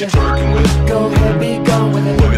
you're with. Go ahead, be gone with it.